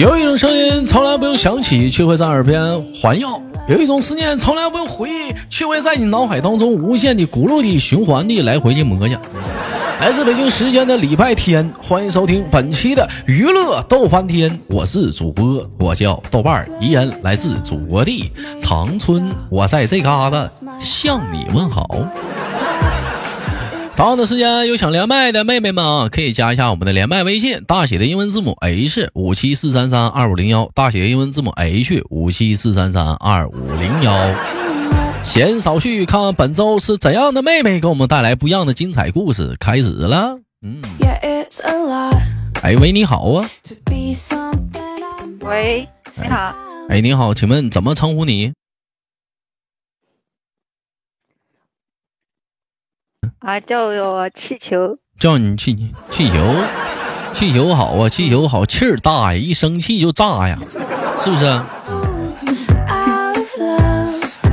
有一种声音从来不用想起，却会在耳边环绕；有一种思念从来不用回忆，却会在你脑海当中无限的轱辘的循环的来回的磨呀。来自北京时间的礼拜天，欢迎收听本期的娱乐逗翻天，我是主播，我叫豆瓣儿，依然来自祖国的长春，我在这嘎达向你问好。同样的时间，有想连麦的妹妹们啊，可以加一下我们的连麦微信，大写的英文字母 H 五七四三三二五零幺，大写的英文字母 H 五七四三三二五零幺。闲少叙，看看本周是怎样的妹妹给我们带来不一样的精彩故事。开始了，嗯，哎喂，你好啊，喂，你好，哎你好，请问怎么称呼你？啊，叫我气球，叫你气气球，气球好啊，气球好，气儿大呀，一生气就炸呀，是不是？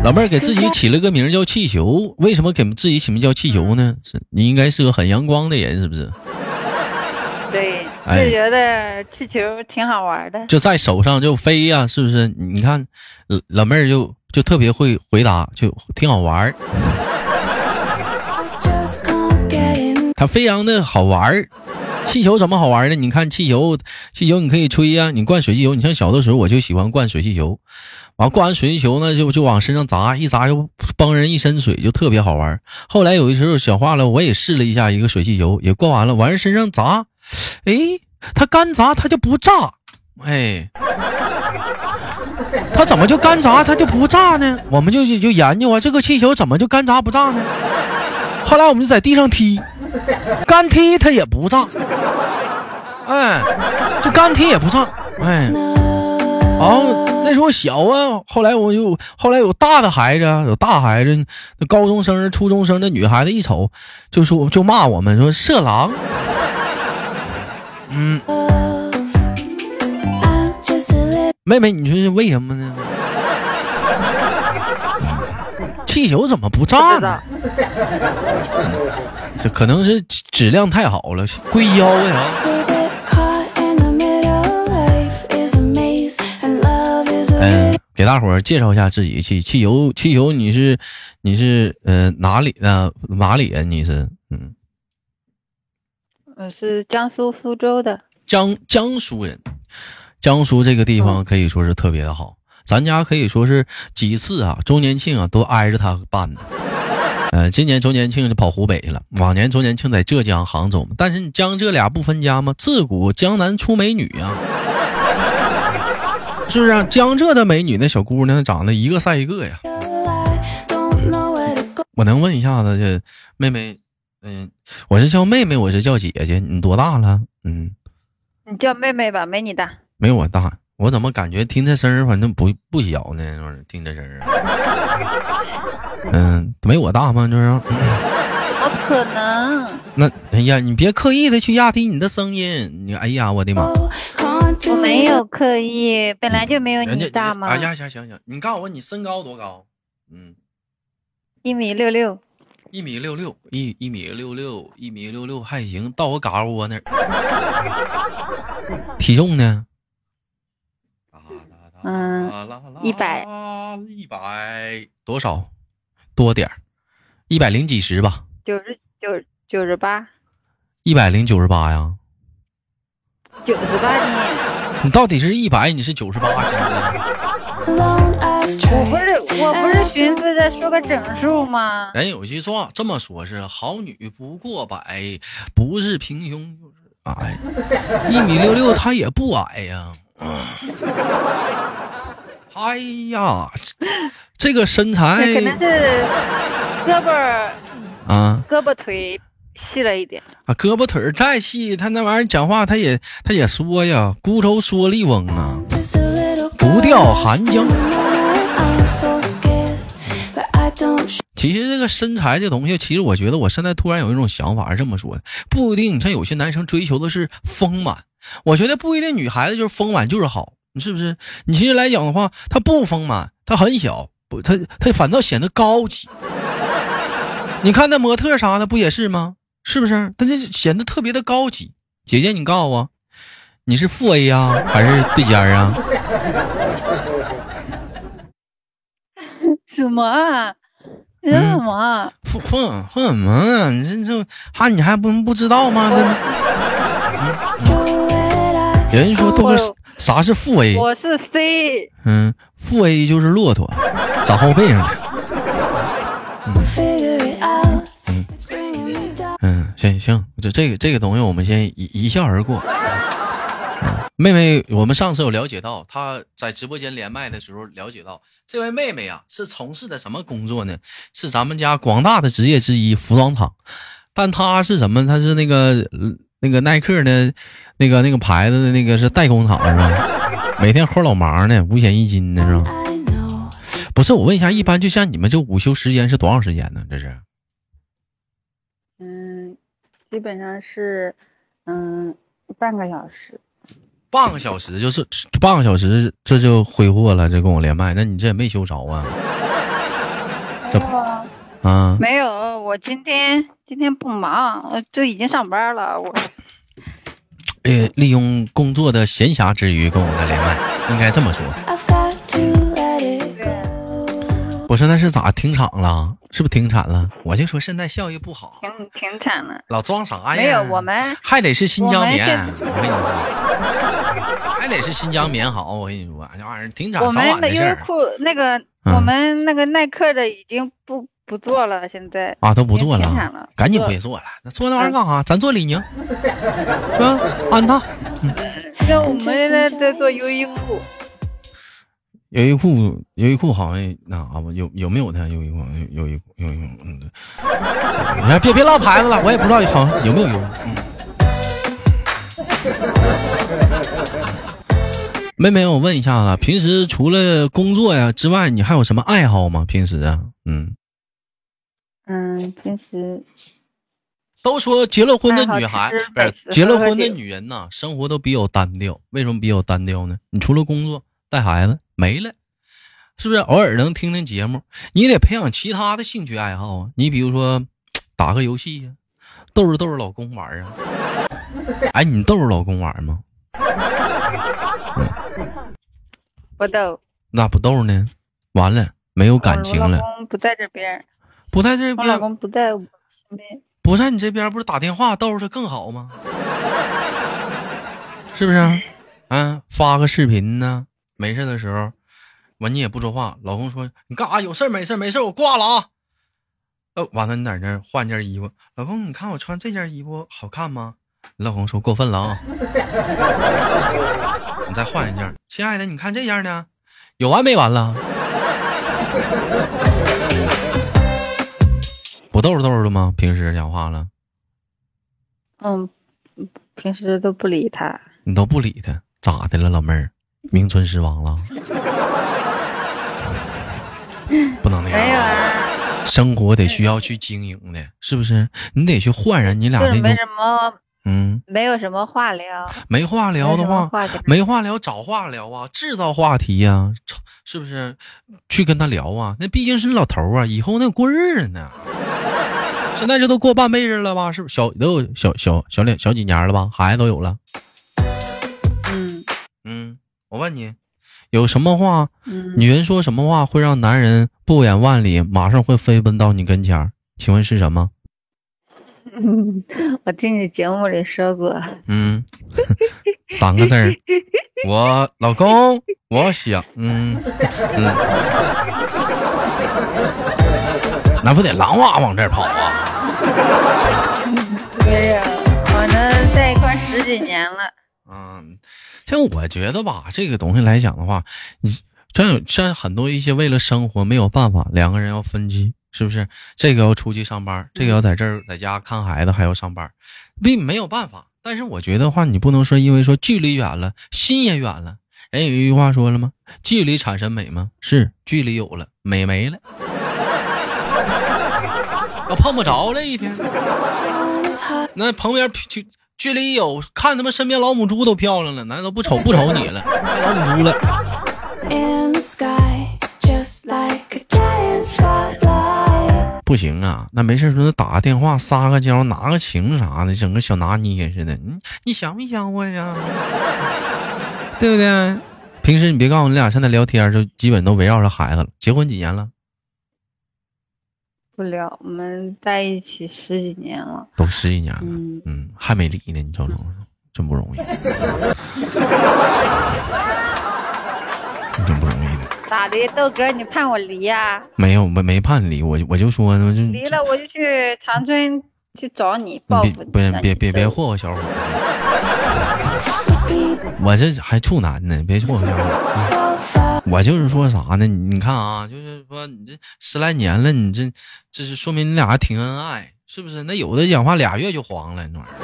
老妹儿给自己起了个名叫气球，为什么给自己起名叫气球呢？是你应该是个很阳光的人，是不是？对，哎就觉得气球挺好玩的。就在手上就飞呀、是不是？你看，老老妹儿就就特别会回答，就挺好玩儿，它非常的好玩儿。气球怎么好玩呢？你看气球，气球你可以吹呀、你灌水气球。你像小的时候我就喜欢灌水气球，完灌完水气球呢，就就往身上砸，一砸就帮人一身水，就特别好玩儿。后来有的时候小化了，我也试了一下一个水气球，也灌完了，完人身上砸，哎，它干砸它就不炸，哎，它怎么就干砸它就不炸呢？我们就就就研究啊，这个气球怎么就干砸不炸呢？后来我们就在地上踢，干踢他也不炸，哎，就干踢也不炸，哎，哦，那时候小啊，后来我就后来有大的孩子啊，有大孩子，那高中生、初中生的女孩子一瞅，就说就骂我们说色狼，嗯，妹妹，你说是为什么呢？气球怎么不炸呢？这可能是质量太好了，硅胶呀。嗯，给大伙儿介绍一下自己。气汽油，汽油，你是你是呃哪里的？哪里人？你是嗯我是江苏苏州的，江江苏人。江苏这个地方可以说是特别的好，咱家可以说是几次啊周年庆啊都挨着他办的。呃，今年周年庆就跑湖北去了，往年周年庆在浙江、杭州嘛。但是你江浙俩不分家吗？自古江南出美女呀、是不是、啊？江浙的美女那小姑娘长得一个赛一个呀。我能问一下子，这妹妹，嗯、我是叫妹妹，我是叫姐姐，你多大了？嗯，你叫妹妹吧，没你大。没我大，我怎么感觉听这声儿反正不不小呢？就是听这声儿啊，嗯，没我大吗？就是，嗯么可能？那哎呀，你别刻意的去压低你的声音，你哎呀，我的妈！我没有刻意，本来就没有你大嘛哎，呀，行行行，你告诉我你身高多高？嗯，一米六六，一米六六，一一米六六，一米六六还行，到我嘎窝那儿。体重呢？嗯一百，一百多少？多点儿，一百零几十吧，九十九九十八，一百零九十八呀。九十八斤。你到底是一百，你是九十八斤呢？我不是我不是寻思着说个整数吗？人有句话这么说是好女不过百，不是平胸就是矮。一米六六，她也不矮呀。哎呀，这个身材那可能是胳膊啊胳膊腿细了一点。啊，胳膊腿儿再细，他那玩意儿讲话他也他也说呀，孤舟蓑笠翁啊，不掉寒江。其实这个身材这东西，其实我觉得我现在突然有一种想法是这么说的，不一定。你像有些男生追求的是丰满，我觉得不一定，女孩子就是丰满就是好，你是不是？你其实来讲的话，她不丰满，她很小，不，她她反倒显得高级。你看那模特啥的不也是吗？是不是？她就显得特别的高级。姐姐，你告诉我，你是负 A 呀，还是对尖儿啊？什么啊？什么啊？负负负什么啊？你这这哈，你还不不知道吗？这有人说豆哥啥是负 A？我是 C，嗯，负 A 就是骆驼，长后背上了。嗯，行行，这这个这个东西我们先一一笑而过。嗯，妹妹，我们上次有了解到，她在直播间连麦的时候了解到，这位妹妹啊是从事的什么工作呢？是咱们家广大的职业之一，服装厂。但她是什么？她是那个呃那个耐克的，那个那个牌子的那个是代工厂是吧？每天活老忙呢，五险一金的是吧？不是，我问一下，一般就像你们这午休时间是多长时间呢？这是？嗯，基本上是嗯半个小时。半个小时就是半个小时，这就挥霍了，这跟我连麦，那你这也没休着啊？这啊，没有，我今天今天不忙，我就已经上班了。我 呃，利用工作的闲暇之余跟我们连麦，应该这么说。我说，那是咋停产了？是不是停产了？我就说现在效益不好，停停产了。老装啥呀？没有，我们还得是新疆棉，我跟你说，还得是新疆棉好。我跟你说，这玩意儿停产早晚的事儿的优衣库那个，嗯我们那个耐克的已经不不做了，现在啊，都不做了了，赶紧别做了。那做那玩意儿干啥？咱做李宁，是吧？安踏。现在我们现在在做优衣库，优衣库，优衣库好像那啥吧，有有没有的优衣库？优优衣库，优衣库，嗯，对。哎，别别唠牌子了，我也不知道好像有没有优。嗯。妹妹，我问一下子，平时除了工作呀之外，你还有什么爱好吗？平时啊，嗯，嗯，平时都说结了婚的女孩不是结了婚的女人呐，生活都比较单调。为什么比较单调呢？你除了工作带孩子没了，是不是？偶尔能听听节目，你得培养其他的兴趣爱好啊。你比如说打个游戏呀、逗着逗着老公玩啊。哎，你逗着老公玩吗？不逗，那不逗呢？完了，没有感情了，老公不在这边，不在这我老边，公不在我身边。不在你这边，不是打电话逗着他更好吗？是不是？嗯，发个视频呢，没事的时候，完你也不说话，老公说你干啥？有事没事没事我挂了啊。呃，完了你在那儿换件衣服，老公你看我穿这件衣服好看吗？你老公说过分了啊，你再换一件，亲爱的，你看这样呢，有完没完了？不逗着逗着的吗？平时讲话了，嗯，平时都不理他。你都不理他，咋的了，老妹儿？名存实亡了？不能那样、没有啊，啊，生活得需要去经营的，是不是？你得去焕然你俩那种，什么，嗯，没有什么话聊。没话聊的话没话聊，找话聊啊，制造话题呀、是不是？去跟他聊啊，那毕竟是老头啊，以后那过日子呢。现在这都过半辈子了吧？是不是小都有小小小两小几年了吧？孩子都有了。嗯嗯，我问你，有什么话？嗯，女人说什么话会让男人不远万里，马上会飞奔到你跟前儿？请问是什么？我听你节目里说过。嗯，三个字儿。我老公，我想，嗯嗯，那不得狼哇往这儿跑啊？没有，我们在一块十几年了。嗯，像我觉得吧，这个东西来讲的话，你像有像很多一些为了生活没有办法，两个人要分居，是不是？这个要出去上班，这个要在这儿在家看孩子，还要上班，并没有办法。但是我觉得话，你不能说因为说距离远了，心也远了。人有一句话说了吗？距离产生美吗？是，距离有了，美没了。我碰不着了一天。那旁边距距离有，看他们身边老母猪都漂亮了，难道不瞅不瞅你了？老母猪了，sky, like. 不行啊，那没事说打个电话撒个娇拿个情啥的，整个小拿捏似的。你你想没想我呀？对不对？平时你别告诉我你俩现在聊天就基本都围绕着孩子了。结婚几年了？不了，我们在一起十几年了，都十几年了，嗯嗯，还没离呢，你瞅瞅，真不容易，真不容易的。咋的，豆哥，你盼我离呀、没有，没没盼离，我我就说呢，就离了我就去长春去找你报别复你。不是别别别霍霍小伙，我这还处男呢，别霍霍小伙儿。我就是说啥呢？你你看啊，就是说你这十来年了，你这这是说明你俩还挺恩爱，是不是？那有的讲话俩月就黄了，那玩意儿。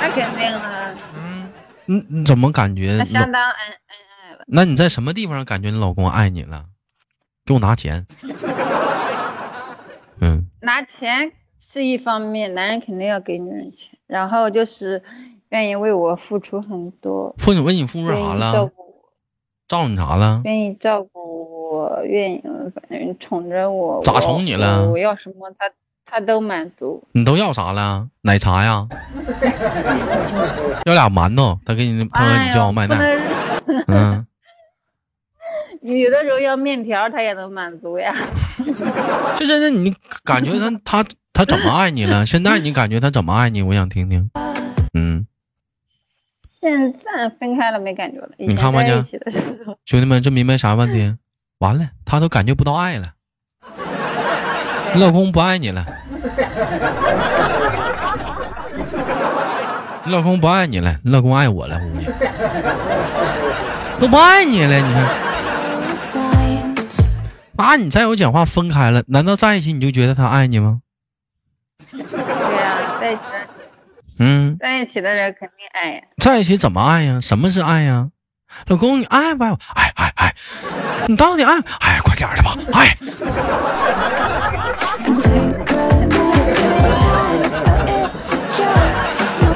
那肯定啊，嗯，你你怎么感觉？那相当恩恩爱了。那你在什么地方感觉你老公爱你了？给我拿钱。嗯，拿钱是一方面，男人肯定要给女人钱，然后就是愿意为我付出很多，父亲为你付出啥了？照你啥了？愿意照顾我，愿意反正宠着我。咋宠你了我我要什么他他都满足。你都要啥了？奶茶呀？要俩馒头，他给你，他给你叫外卖。能嗯，有的时候要面条，他也能满足呀。就真的你感觉他他他怎么爱你了？现在你感觉他怎么爱你？我想听听。嗯，现在分开了没感觉了，你看吧你兄弟们，这明白啥问题？完了，他都感觉不到爱了，你老公不爱你了，你老公不爱你了，你老公爱我了，估计都不爱你了。你看，啊，你再有讲话分开了，难道在一起你就觉得他爱你吗？对呀、在一起嗯，在一起的人肯定爱呀。在一起怎么爱呀？什么是爱呀？老公，你爱不爱我？爱爱爱，你到底爱？哎，快点儿的吧，爱。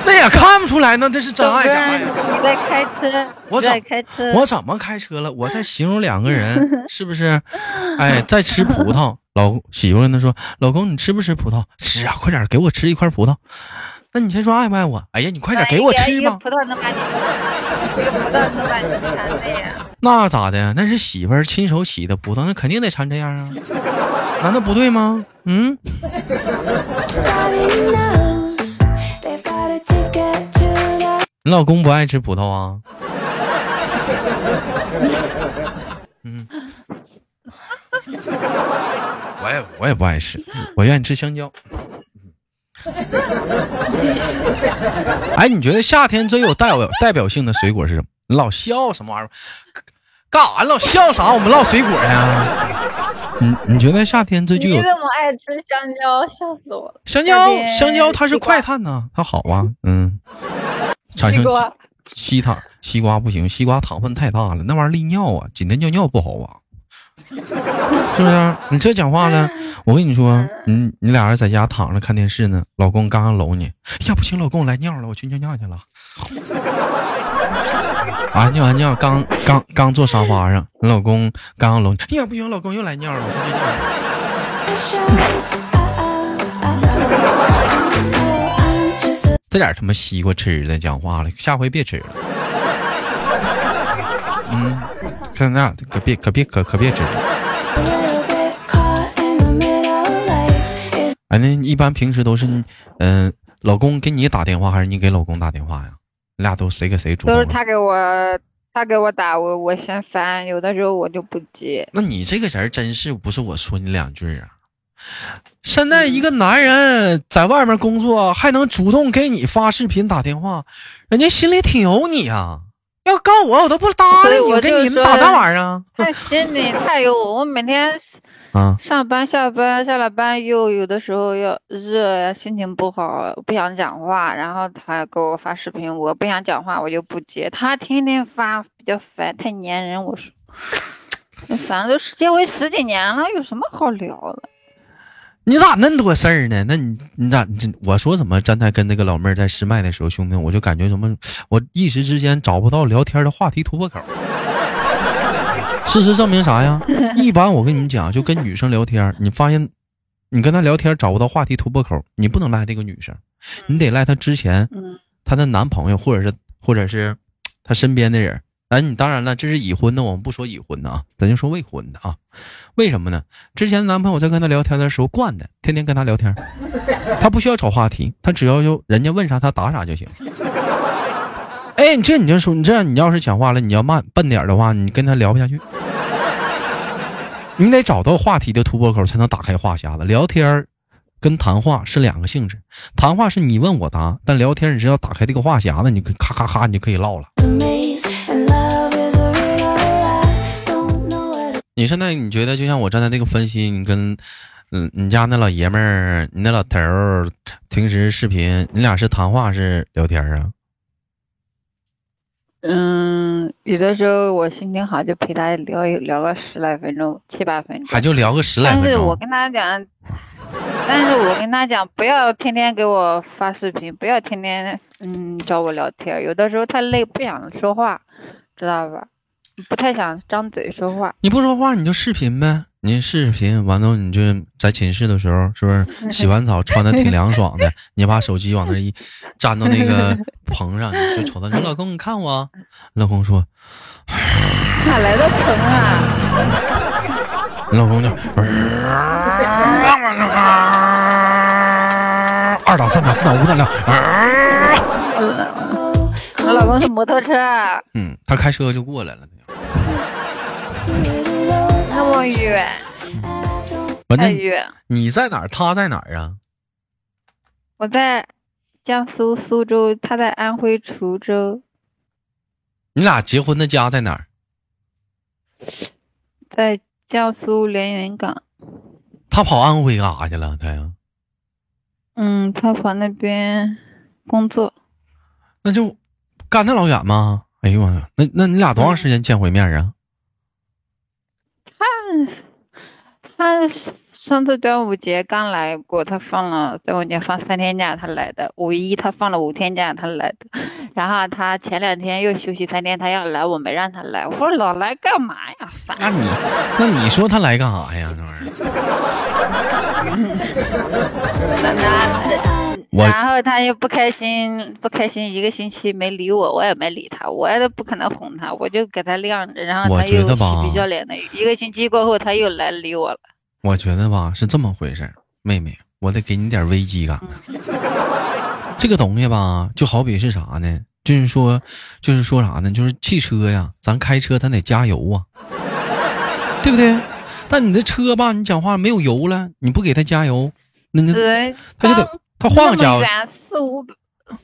那也看不出来呢，这是真，爱假爱呀。你在开车？我在怎开车？我怎么开车了？我在形容两个人 是不是？哎，在吃葡萄，老媳妇跟他说：“老公，你吃不吃葡萄？吃啊，快点给我吃一块葡萄。”那你先说爱不爱我？哎呀，你快点给我吃吧。葡萄能把你，葡萄能把你馋的呀。那咋的？那是媳妇儿亲手洗的葡萄，那肯定得馋这样啊，难道不对吗？嗯，你老公不爱吃葡萄啊？嗯，我也我也不爱吃，我愿意吃香蕉。哎，你觉得夏天最有代表代表性的水果是什么？你老笑什么玩意儿？干啥？老笑啥？我们唠水果呢？你你觉得夏天最具有你怎么爱吃香蕉？笑死我了！香蕉香蕉它是快碳呐，它好啊，嗯，产生西瓜西糖西瓜不行，西瓜糖分太大了，那玩意儿利尿啊，紧的尿尿不好啊，是不是？你这讲话了，我跟你说，你你俩人在家躺着看电视呢，老公刚刚搂你，呀不行，老公我来尿了，我去尿尿去了。啊，尿完尿，刚刚刚坐沙发上，你老公刚刚搂你，哎呀不行，老公又来尿了，我去尿尿。这点他妈西瓜吃的，讲话了，下回别吃了。嗯，看那可别可别可可别吃了。哎，那一般平时都是，嗯、老公给你打电话，还是你给老公打电话呀？你俩都谁给谁主动？都是他给我，他给我打，我我嫌烦，有的时候我就不接。那你这个人真是不是我说你两句啊？现在一个男人在外面工作，还能主动给你发视频打电话，人家心里挺有你啊。要告我，我都不搭理你，所以我给就说你打那玩意儿啊？他心里太有我，我每天啊，上班下班下了班又有的时候要热呀，心情不好，不想讲话，然后他给我发视频，我不想讲话，我就不接。他天天发，比较烦，太粘人。我说，那反正都结婚十几年了，有什么好聊的？你咋那么多事儿呢？那你你咋这我说怎么刚才跟那个老妹儿在试麦的时候，兄弟，我就感觉什么，我一时之间找不到聊天的话题突破口。事实证明啥呀？一般我跟你们讲，就跟女生聊天，你发现，你跟她聊天找不到话题突破口，你不能赖这个女生，你得赖她之前嗯她的男朋友或者是或者是她身边的人。哎，你当然了，这是已婚的，我们不说已婚的啊，咱就说未婚的啊。为什么呢？之前男朋友在跟她聊天的时候惯的，天天跟她聊天，她不需要找话题，她只要就人家问啥她答啥就行。哎，你这你就说你这样，你要是讲话了，你要慢笨点儿的话，你跟她聊不下去。你得找到话题的突破口，才能打开话匣子。聊天儿跟谈话是两个性质，谈话是你问我答，但聊天你只要打开这个话匣子，你咔咔咔你就可以唠了。你现在你觉得就像我站在那个分析，你跟嗯你家那老爷们儿，你那老头儿平时视频，你俩是谈话是聊天啊？嗯，有的时候我心情好就陪他聊一聊个十来分钟、七八分钟。还就聊个十来但分钟。但是我跟他讲，但是我跟他讲，不要天天给我发视频，不要天天嗯找我聊天。有的时候太累，不想说话，知道吧？不太想张嘴说话。你不说话你就视频呗，你视频完了你就在寝室的时候，是不是洗完澡穿的挺凉爽的？你把手机往那一粘到那个棚上，你就瞅他，你说老公你看我啊，老公说，哪来的棚啊？你老公就 二档三档四档五档六，我 老公是摩托车，啊嗯，他开车就过来了。太远。你在哪儿？他在哪儿啊？我在江苏苏州，他在安徽滁州，你俩结婚的家在哪儿？在江苏连云港。他跑安徽干啥去了？他呀？嗯，他跑那边工作。那就干那老远吗？哎呦我呀，那那你俩多长时间见回面啊？他上次端午节刚来过，他放了端午节放三天假，他来的。五一他放了五天假，他来的。然后他前两天又休息三天，他要来，我没让他来。我说老来干嘛呀？烦。那你那你说他来干啥呀？这玩意儿，然后他又不开心，不开心一个星期没理我，我也没理他，我也不可能哄他，我就给他晾着。然后我他又觉得吧嬉皮笑脸的，一个星期过后他又来理我了。我觉得吧是这么回事妹妹，我得给你点危机感呢。这个东西吧，就好比是啥呢？就是说，就是说啥呢？就是汽车呀，咱开车咱得加油啊，对不对？但你这车吧，你讲话没有油了，你不给他加油，那那对，他就得他换个加油站四五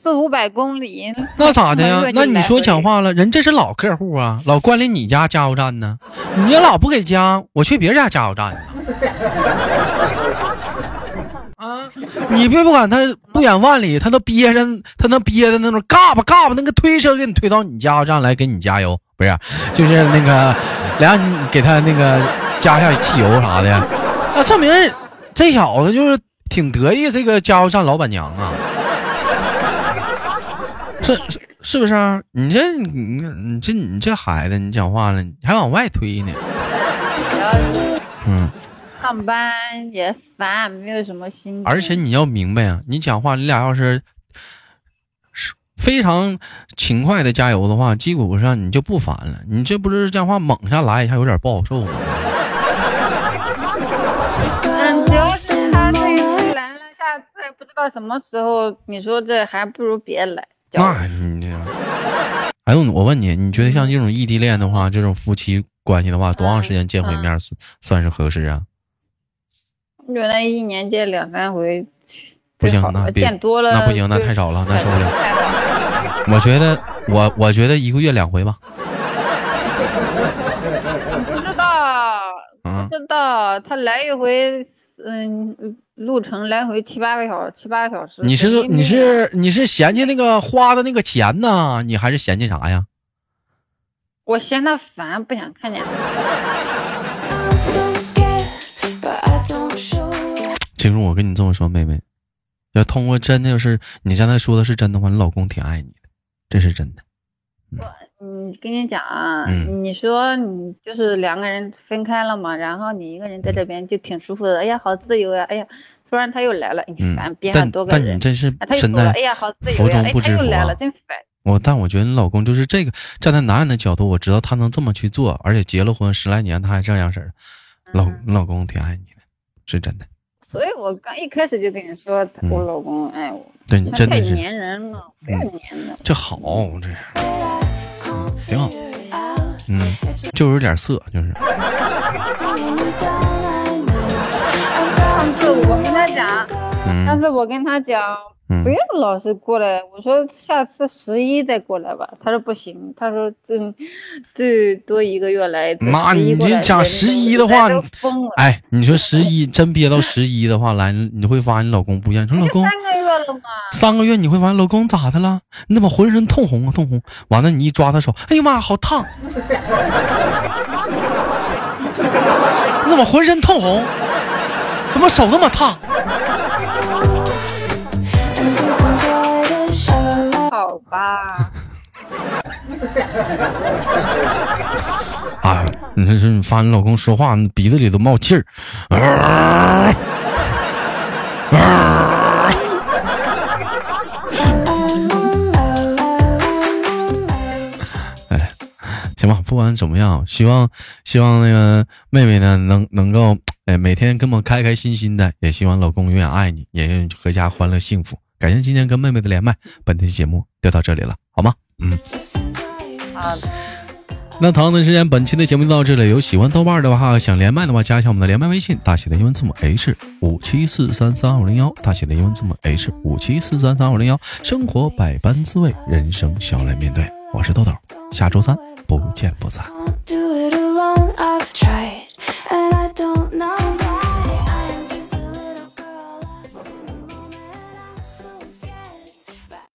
四五百公里，那咋的呀那你说就来回讲话了，人这是老客户啊，老关联你家加油站呢，你要老不给加，我去别人家加油站去。啊！你别不管他不远万里，他都憋着，他能憋的那种嘎巴嘎巴，那个推车给你推到你加油站来给你加油，不是，就是那个，然后你给他那个加下汽油啥的，那证明这小子就是挺得意这个加油站老板娘啊。是是是不是啊？你这你你这你这孩子，你讲话了，你还往外推呢？嗯，上班也烦，没有什么心情。而且你要明白啊，你讲话，你俩要是是非常勤快的加油的话，基础上你就不烦了。你这不是讲话猛下来一下有点不好受吗？道什么时候，你说这还不如别来。那你这，还有我问你，你觉得像这种异地恋的话，这种夫妻关系的话，多长时间见回面算算是合适啊？我觉得一年见两三回不行那别见多了那不行那太少了那受不了我觉得我我觉得一个月两回吧。不知道，啊不知道他来一回，嗯，路程来回七八个小时，七八个小时。你是你啊是你是嫌弃那个花的那个钱呢，你还是嫌弃啥呀？我嫌他烦，不想看见他。其实我跟你这么说，妹妹，要通过真的要是你刚才说的是真的话，你老公挺爱你的，这是真的。嗯，跟你讲啊，嗯你说你就是两个人分开了嘛，然后你一个人在这边就挺舒服的，哎呀，好自由呀，哎呀，突然他又来了，你嗯烦，边上但多个人，但你真是身在，哎呀，好自由呀，哎，他又来了，啊。真烦。我但我觉得你老公就是这个，站在男人的角度，我知道他能这么去做，而且结了婚十来年他还这样式儿，老嗯你老公挺爱你的，是真的。所以我刚一开始就跟你说，嗯我老公爱我，对你真的是粘人了，不要嗯粘的。这好，这挺好.嗯，就有点色，就是。上次我跟他讲，上嗯次我跟他讲，嗯不要老是过来。我说下次十一再过来吧。他说不行，他说最最多一个月来。妈11过来你这讲十一的话。哎，你说十一真憋到十一的话来，你会发现你老公不愿意。说老公三个月三个月，你会发现老公咋的了？你怎么浑身通红啊？通红。完了，你一抓他手，哎呀妈，好烫！你怎么浑身通红？怎么手那么烫.好吧。啊，你这是你发现你老公说话鼻子里都冒气儿。哎，行吧，不管怎么样，希望希望那个妹妹呢能能够哎每天跟我开开心心的，也希望老公永远爱你，也愿阖家欢乐幸福。感谢今天跟妹妹的连麦，本期节目就到这里了，好吗？嗯。好的，那同样的时间，本期的节目就到这里。有喜欢豆瓣的话，想连麦的话，加一下我们的连麦微信，大写的英文字母 H 五七四三三五零幺，大写的英文字母 H 五七四三三五零幺。生活百般滋味，人生笑来面对。我是豆豆，下周三，不见不散。